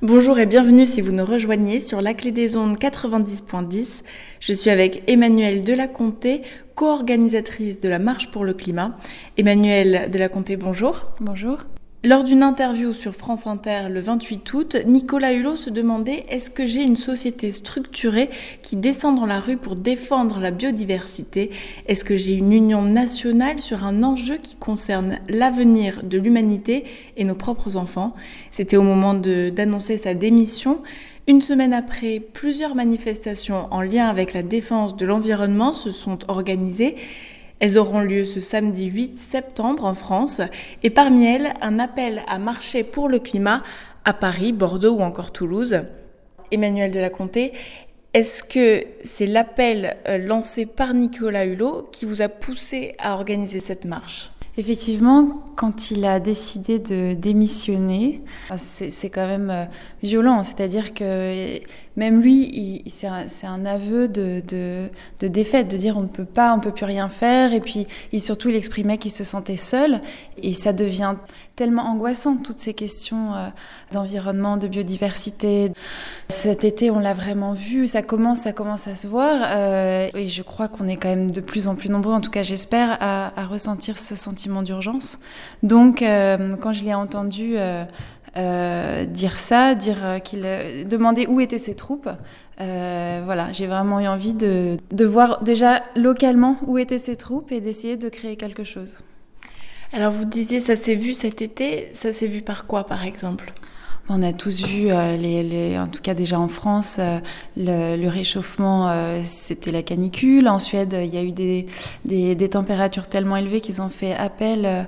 Bonjour et bienvenue si vous nous rejoignez sur la clé des ondes 90.10. Je suis avec Emmanuelle Delaconté, co-organisatrice de la Marche pour le climat. Emmanuelle Delaconté, bonjour. Bonjour. Lors d'une interview sur France Inter le 28 août, Nicolas Hulot se demandait Est-ce que j'ai une société structurée qui descend dans la rue pour défendre la biodiversité? Est-ce que j'ai une union nationale sur un enjeu qui concerne l'avenir de l'humanité et nos propres enfants? C'était au moment d'annoncer sa démission. Une semaine après, plusieurs manifestations en lien avec la défense de l'environnement se sont organisées. Elles auront lieu ce samedi 8 septembre en France et parmi elles, un appel à marcher pour le climat à Paris, Bordeaux ou encore Toulouse. Emmanuel de la Comté, est-ce que c'est l'appel euh, lancé par Nicolas Hulot qui vous a poussé à organiser cette marche? Effectivement, quand il a décidé de démissionner, c'est quand même euh, violent. C'est-à-dire que même lui, c'est un, aveu de, défaite, de dire on ne peut pas, on ne peut plus rien faire. Et puis, il, surtout, il exprimait qu'il se sentait seul. Et ça devient tellement angoissant, toutes ces questions euh, d'environnement, de biodiversité. Cet été, on l'a vraiment vu, ça commence, ça commence à se voir. Euh, et je crois qu'on est quand même de plus en plus nombreux, en tout cas j'espère, à, ressentir ce sentiment d'urgence. Donc, euh, quand je l'ai entendu... dire ça, dire qu'il demandait où étaient ses troupes. voilà, j'ai vraiment eu envie de, de voir déjà localement où étaient ses troupes et d'essayer de créer quelque chose. Alors vous disiez, ça s'est vu cet été, ça s'est vu par quoi par exemple? On a tous vu, euh, les, en tout cas déjà en France, euh, le, réchauffement, euh, c'était la canicule. En Suède, il y a eu des, des, températures tellement élevées qu'ils ont fait appel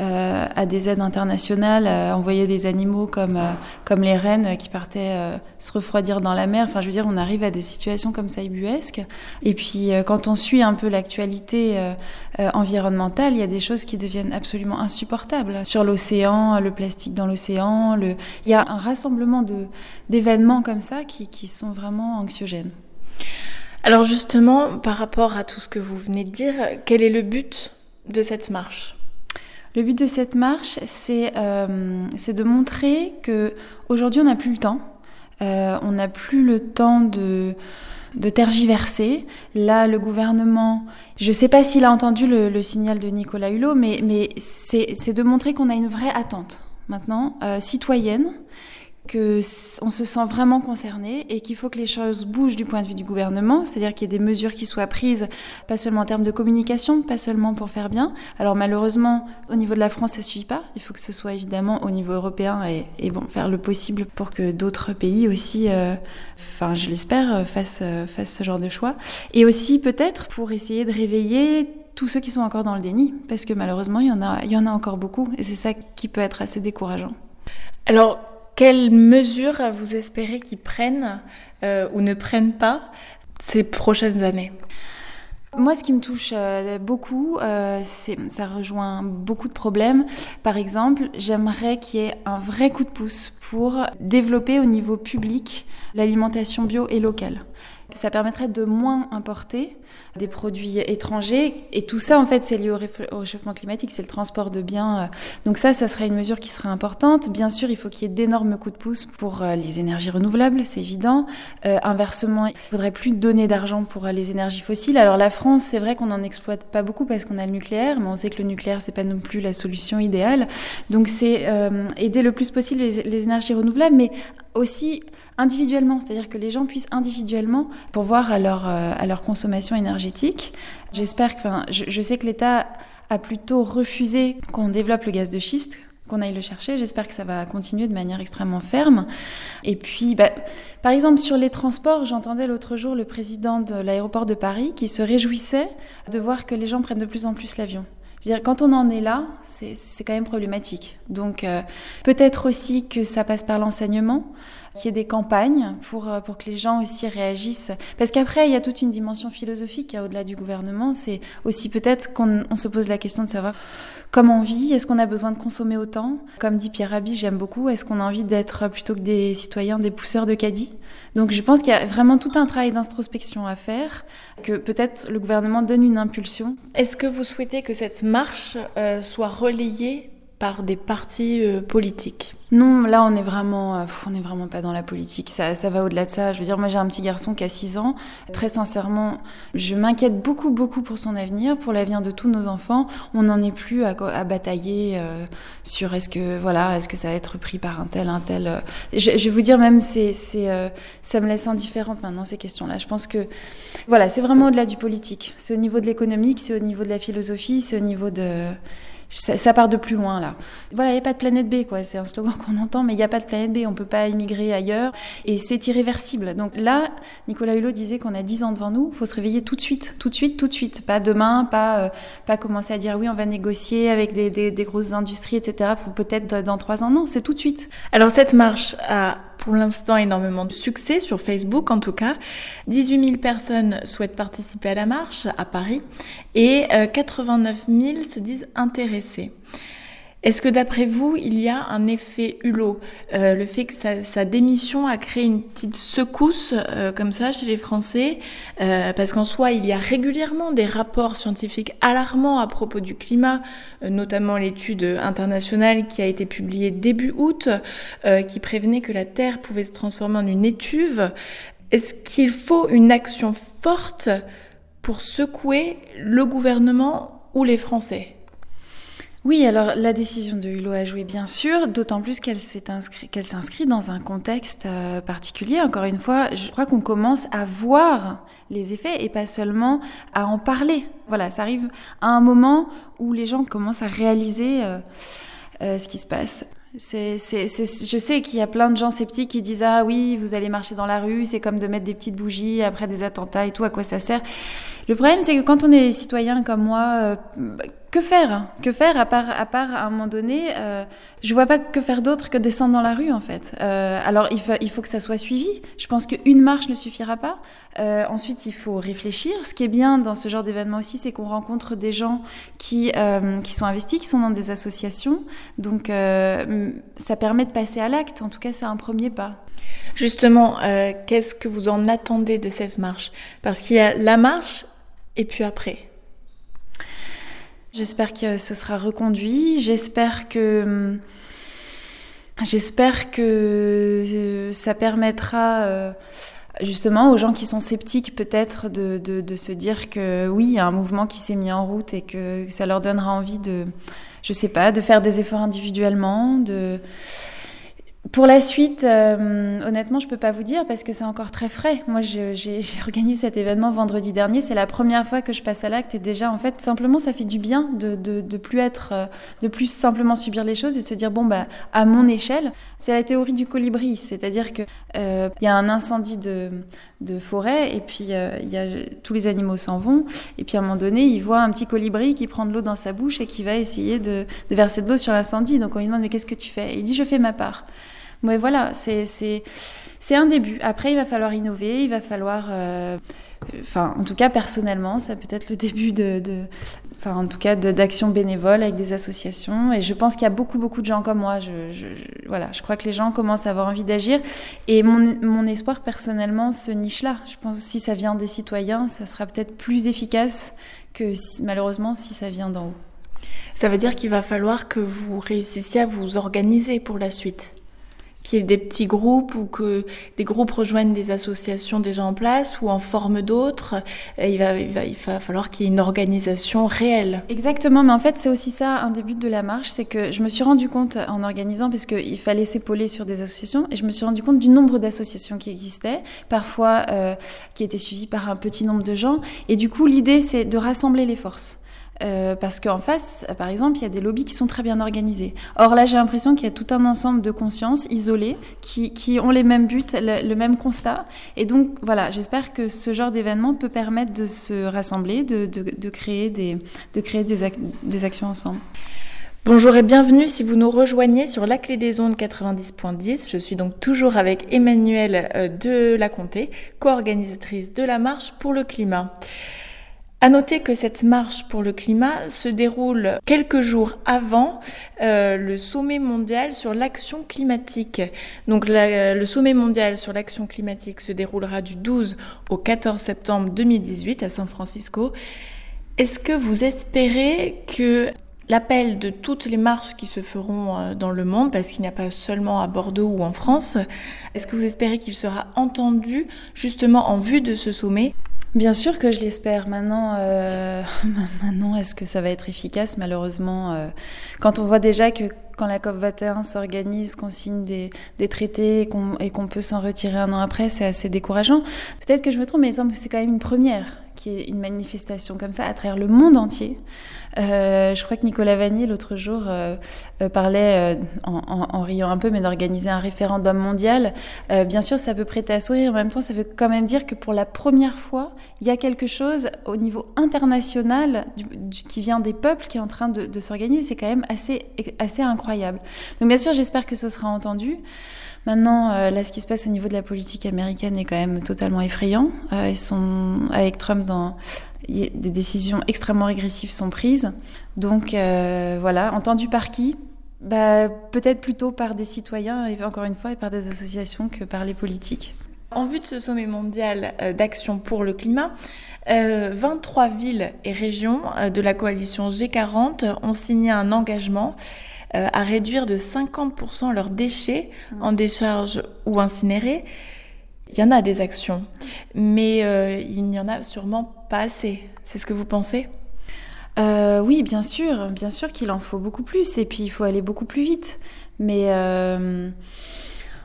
à des aides internationales, envoyer des animaux comme, comme les rennes qui partaient se refroidir dans la mer. Enfin, je veux dire, on arrive à des situations comme ça ubuesques. Et puis, quand on suit un peu l'actualité environnementale, il y a des choses qui deviennent absolument insupportables. Sur l'océan, le plastique dans l'océan, le... il y a un rassemblement d'événements comme ça qui, qui sont vraiment anxiogènes. Alors justement, par rapport à tout ce que vous venez de dire, quel est le but de cette marche? Le but de cette marche, c'est euh, de montrer que aujourd'hui on n'a plus le temps. Euh, on n'a plus le temps de, de tergiverser. Là, le gouvernement, je ne sais pas s'il a entendu le, le, signal de Nicolas Hulot, mais, mais c'est de montrer qu'on a une vraie attente maintenant, euh, citoyenne, que on se sent vraiment concerné et qu'il faut que les choses bougent du point de vue du gouvernement, c'est-à-dire qu'il y ait des mesures qui soient prises, pas seulement en termes de communication, pas seulement pour faire bien. Alors malheureusement, au niveau de la France, ça suffit pas. Il faut que ce soit évidemment au niveau européen et, bon, faire le possible pour que d'autres pays aussi, euh, je l'espère, euh, fassent ce genre de choix. Et aussi peut-être pour essayer de réveiller tous ceux qui sont encore dans le déni, parce que malheureusement, il y en a, il y en a encore beaucoup, et c'est ça qui peut être assez décourageant. Alors, quelles mesures vous espérez qu'ils prennent euh, ou ne prennent pas ces prochaines années? Moi, ce qui me touche euh, beaucoup, euh, ça rejoint beaucoup de problèmes. Par exemple, j'aimerais qu'il y ait un vrai coup de pouce pour développer au niveau public l'alimentation bio et locale. Ça permettrait de moins importer des produits étrangers. Et tout ça, en fait, c'est lié au, réchauffement climatique, c'est le transport de biens. Euh. Donc ça, ça serait une mesure qui serait importante. Bien sûr, il faut qu'il y ait d'énormes coups de pouce pour euh, les énergies renouvelables, c'est évident. Euh, inversement, il faudrait plus donner d'argent pour les énergies fossiles. Alors la France, c'est vrai qu'on n'en exploite pas beaucoup parce qu'on a le nucléaire, mais on sait que le nucléaire, c'est pas non plus la solution idéale. Donc c'est aider le plus possible les, les énergies renouvelables, mais aussi individuellement, c'est-à-dire que les gens puissent individuellement pourvoir à leur, à leur consommation énergétique J'espère que, enfin, je, sais que l'État a plutôt refusé qu'on développe le gaz de schiste, qu'on aille le chercher. J'espère que ça va continuer de manière extrêmement ferme. Et puis, bah, par exemple, sur les transports, j'entendais l'autre jour le président de l'aéroport de Paris qui se réjouissait de voir que les gens prennent de plus en plus l'avion. Dire, quand on en est là, c'est quand même problématique. Donc, euh, peut-être aussi que ça passe par l'enseignement qu'il y ait des campagnes pour, euh, pour que les gens aussi réagissent. Parce qu'après, il y a toute une dimension philosophique au-delà du gouvernement. C'est aussi peut-être qu'on se pose la question de savoir comment on vit, est-ce qu'on a besoin de consommer autant? Comme dit Pierre Rabhi, j'aime beaucoup, est-ce qu'on a envie d'être plutôt que des citoyens, des pousseurs de caddie donc je pense qu'il y a vraiment tout un travail d'introspection à faire, que peut-être le gouvernement donne une impulsion. Est-ce que vous souhaitez que cette marche euh, soit relayée par des partis politiques non, là on est vraiment, euh, on est vraiment pas dans la politique. Ça, ça va au-delà de ça. Je veux dire, moi j'ai un petit garçon qui a 6 ans. Très sincèrement, je m'inquiète beaucoup, beaucoup pour son avenir, pour l'avenir de tous nos enfants. On n'en est plus à, batailler euh, sur est-ce que voilà, est-ce que ça va être pris par un tel, un tel. Euh. Je, vais vous dire même, c'est, c'est, ça me laisse indifférente maintenant ces questions-là. Je pense que voilà, c'est vraiment au-delà du politique. C'est au niveau de l'économique, c'est au niveau de la philosophie, c'est au niveau de ça, part de plus loin là. Voilà, il n'y a pas de planète B, quoi. C'est un slogan qu'on entend, mais il n'y a pas de planète B. On ne peut pas immigrer ailleurs et c'est irréversible. Donc là, Nicolas Hulot disait qu'on a 10 ans devant nous. Il faut se réveiller tout de suite, tout de suite, tout de suite. Pas demain, pas, euh, pas commencer à dire oui, on va négocier avec des, des grosses industries, etc. pour peut-être dans 3 ans. Non, c'est tout de suite. Alors cette marche a pour l'instant énormément de succès sur Facebook en tout cas. 18 000 personnes souhaitent participer à la marche à Paris et 89 euh, 000 se disent intéressés. Est-ce que d'après vous, il y a un effet hulot euh, Le fait que sa, démission a créé une petite secousse euh, comme ça chez les Français euh, Parce qu'en soi, il y a régulièrement des rapports scientifiques alarmants à propos du climat, notamment l'étude internationale qui a été publiée début août, qui prévenait que la Terre pouvait se transformer en une étuve. Est-ce qu'il faut une action forte pour secouer le gouvernement ou les Français? Oui, alors la décision de Hulot a joué bien sûr, d'autant plus qu'elle s'inscrit dans un contexte euh, particulier. Encore une fois, je crois qu'on commence à voir les effets et pas seulement à en parler. Voilà, ça arrive à un moment où les gens commencent à réaliser euh, euh, ce qui se passe. Je sais qu'il y a plein de gens sceptiques qui disent ah oui vous allez marcher dans la rue c'est comme de mettre des petites bougies après des attentats et tout à quoi ça sert le problème c'est que quand on est citoyen comme moi que faire Que faire à part, à part à un moment donné euh, Je vois pas que faire d'autre que descendre dans la rue en fait. Euh, alors il faut, que ça soit suivi. Je pense qu'une marche ne suffira pas. Euh, ensuite il faut réfléchir. Ce qui est bien dans ce genre d'événement aussi, c'est qu'on rencontre des gens qui, euh, qui sont investis, qui sont dans des associations. Donc euh, ça permet de passer à l'acte. En tout cas c'est un premier pas. Justement, qu'est-ce que vous en attendez de cette marche? Parce qu'il y a la marche et puis après. J'espère que ce sera reconduit. J'espère que j'espère que euh, ça permettra euh, justement aux gens qui sont sceptiques peut-être de, de, se dire que oui, il y a un mouvement qui s'est mis en route et que ça leur donnera envie de, je sais pas, de faire des efforts individuellement, de pour la suite, euh, honnêtement, je peux pas vous dire parce que c'est encore très frais. Moi, j'ai organisé cet événement vendredi dernier. C'est la première fois que je passe à l'acte et déjà, en fait, simplement, ça fait du bien de, de, de plus être, euh, de plus simplement subir les choses et de se dire bon bah à mon échelle. C'est la théorie du colibri, c'est-à-dire que euh, il y a un incendie de, de forêt et puis il y a, tous les animaux s'en vont et puis à un moment donné, il voit un petit colibri qui prend de l'eau dans sa bouche et qui va essayer de, de verser de l'eau sur l'incendie. Donc on lui demande mais qu'est-ce que tu fais? Il dit je fais ma part. Mais voilà, c'est un début. Après, il va falloir innover, il va falloir... Euh, en tout cas, personnellement, ça peut être le début de... enfin, en tout cas, d'actions bénévoles avec des associations. Et je pense qu'il y a beaucoup, beaucoup de gens comme moi. Je, voilà, je crois que les gens commencent à avoir envie d'agir. Et mon, mon, espoir, personnellement, se niche là. Je pense que si ça vient des citoyens, ça sera peut-être plus efficace que malheureusement si ça vient d'en haut. Ça veut dire qu'il va falloir que vous réussissiez à vous organiser pour la suite qu'il y ait des petits groupes ou que des groupes rejoignent des associations déjà en place ou en forment d'autres. Il va, il, va, il va falloir qu'il y ait une organisation réelle. Exactement, mais en fait c'est aussi ça un des buts de la marche, c'est que je me suis rendu compte en organisant, parce qu'il fallait s'épauler sur des associations, et je me suis rendu compte du nombre d'associations qui existaient, parfois euh, qui étaient suivies par un petit nombre de gens, et du coup l'idée c'est de rassembler les forces. Euh, parce qu'en face, par exemple, il y a des lobbies qui sont très bien organisés. Or là, j'ai l'impression qu'il y a tout un ensemble de consciences isolées qui, ont les mêmes buts, le, même constat. Et donc, voilà, j'espère que ce genre d'événement peut permettre de se rassembler, de, de, de créer, des, de créer des, des actions ensemble. Bonjour et bienvenue si vous nous rejoignez sur la clé des ondes 90.10. Je suis donc toujours avec Emmanuelle euh, de la Comté, co-organisatrice de la marche pour le climat. À noter que cette marche pour le climat se déroule quelques jours avant euh, le sommet mondial sur l'action climatique. Donc le sommet mondial sur l'action climatique se déroulera du 12 au 14 septembre 2018 à San Francisco. Est-ce que vous espérez que l'appel de toutes les marches qui se feront euh, dans le monde, parce qu'il n'y a pas seulement à Bordeaux ou en France. Est-ce que vous espérez qu'il sera entendu justement en vue de ce sommet? Bien sûr que je l'espère. Maintenant, euh, maintenant est-ce que ça va être efficace? Malheureusement, euh, quand on voit déjà que quand la COP 21 s'organise, qu'on signe des, des traités et qu'on peut s'en retirer un an après, c'est assez décourageant. Peut-être que je me trompe, mais il semble que c'est quand même une première qui est une manifestation comme ça à travers le monde entier. Euh, je crois que Nicolas Vanier, l'autre jour, euh, euh parlait, en, riant un peu, mais d'organiser un référendum mondial. Bien sûr, ça peut prêter à sourire. En même temps, ça veut quand même dire que pour la première fois, il y a quelque chose au niveau international qui vient des peuples qui est en train de, de s'organiser. C'est quand même assez, assez incroyable. Donc, bien sûr, j'espère que ce sera entendu. Maintenant, euh, là, ce qui se passe au niveau de la politique américaine est quand même totalement effrayant. Euh, ils sont avec Trump dans des décisions extrêmement régressives sont prises. Donc euh, voilà, entendu par qui? Bah, Peut-être plutôt par des citoyens, et encore une fois, et par des associations que par les politiques. En vue de ce sommet mondial d'action pour le climat, euh, 23 villes et régions de la coalition G40 ont signé un engagement euh, à réduire de 50% leurs déchets mmh. en décharge ou incinérés. Il y en a des actions, mais euh, il n'y en a sûrement pas assez. C'est ce que vous pensez? Euh, Oui, bien sûr, bien sûr qu'il en faut beaucoup plus, et puis il faut aller beaucoup plus vite. Mais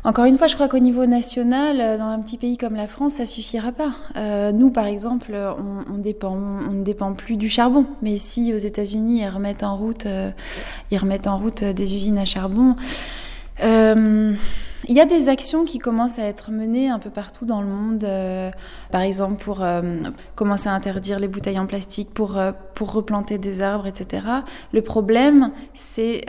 encore une fois, je crois qu'au niveau national, euh, dans un petit pays comme la France, ça suffira pas. Euh, nous, par exemple, on, on, dépend, ne dépend plus du charbon. Mais si aux États-Unis ils remettent en route, euh, ils remettent en route des usines à charbon. Euh, il y a des actions qui commencent à être menées un peu partout dans le monde, euh, par exemple pour euh, commencer à interdire les bouteilles en plastique, pour, euh, pour replanter des arbres, etc. Le problème, c'est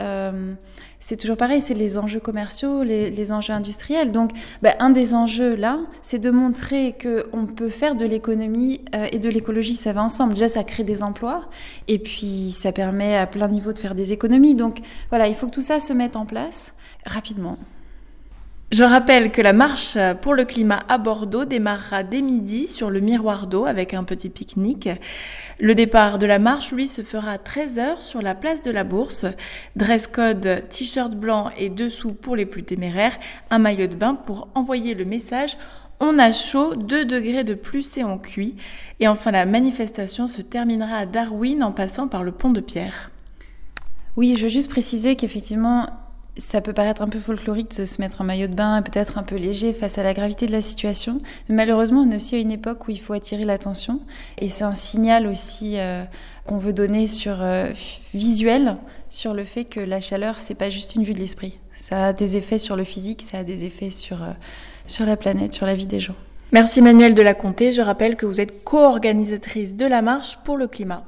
c'est toujours pareil, c'est les enjeux commerciaux, les, les enjeux industriels. Donc, ben, un des enjeux là, c'est de montrer qu'on peut faire de l'économie et de l'écologie, ça va ensemble. Déjà, ça crée des emplois, et puis ça permet à plein niveau de faire des économies. Donc, voilà, il faut que tout ça se mette en place rapidement. Je rappelle que la marche pour le climat à Bordeaux démarrera dès midi sur le miroir d'eau avec un petit pique-nique. Le départ de la marche, lui, se fera à 13h sur la place de la Bourse. Dress code t-shirt blanc et dessous pour les plus téméraires, un maillot de bain pour envoyer le message on a chaud, 2 degrés de plus et on cuit. Et enfin, la manifestation se terminera à Darwin en passant par le pont de Pierre. Oui, je veux juste préciser qu'effectivement, ça peut paraître un peu folklorique de se mettre en maillot de bain, peut-être un peu léger face à la gravité de la situation. Mais malheureusement, on est aussi à une époque où il faut attirer l'attention. Et c'est un signal aussi euh, qu'on veut donner sur euh, visuel sur le fait que la chaleur, c'est pas juste une vue de l'esprit. Ça a des effets sur le physique, ça a des effets sur, euh, sur la planète, sur la vie des gens. Merci Manuel de la Comté. Je rappelle que vous êtes co-organisatrice de la marche pour le climat.